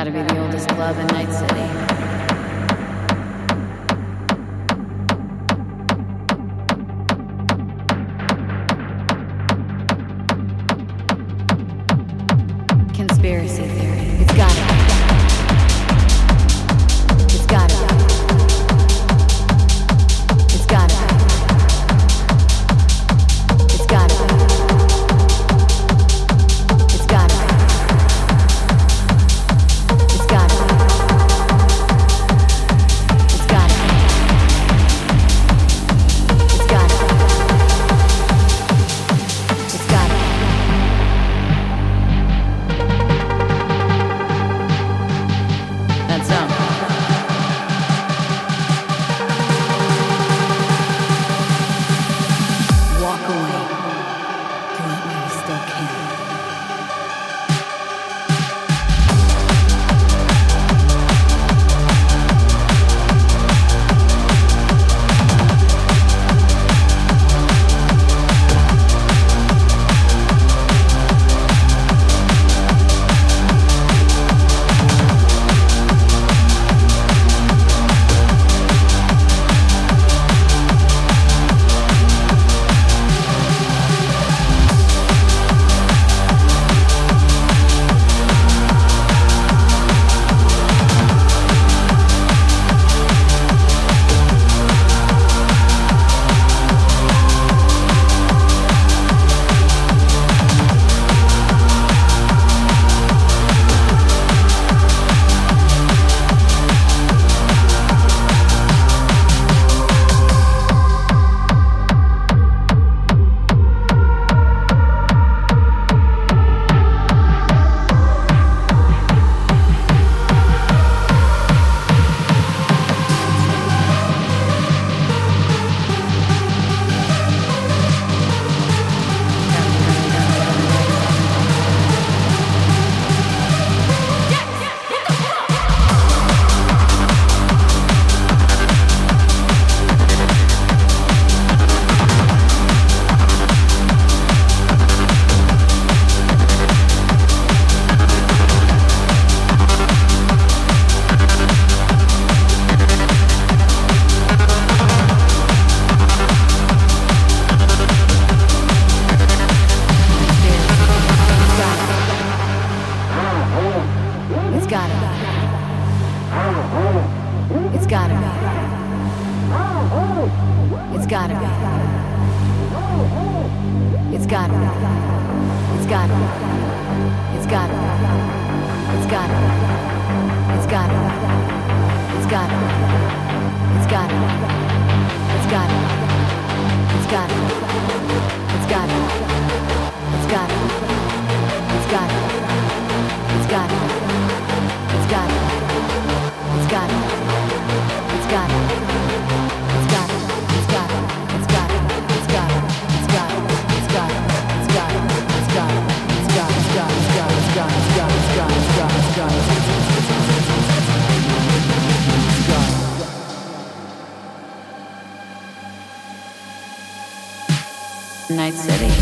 Gotta be the oldest club in Night City. conspiracy theory. they can. gotta. be. It's gotta be. It's gotta be. It's gotta be. It's gotta be. It's gotta be. It's gotta be. It's gotta be. It's gotta be. It's gotta be. It's gotta be. city.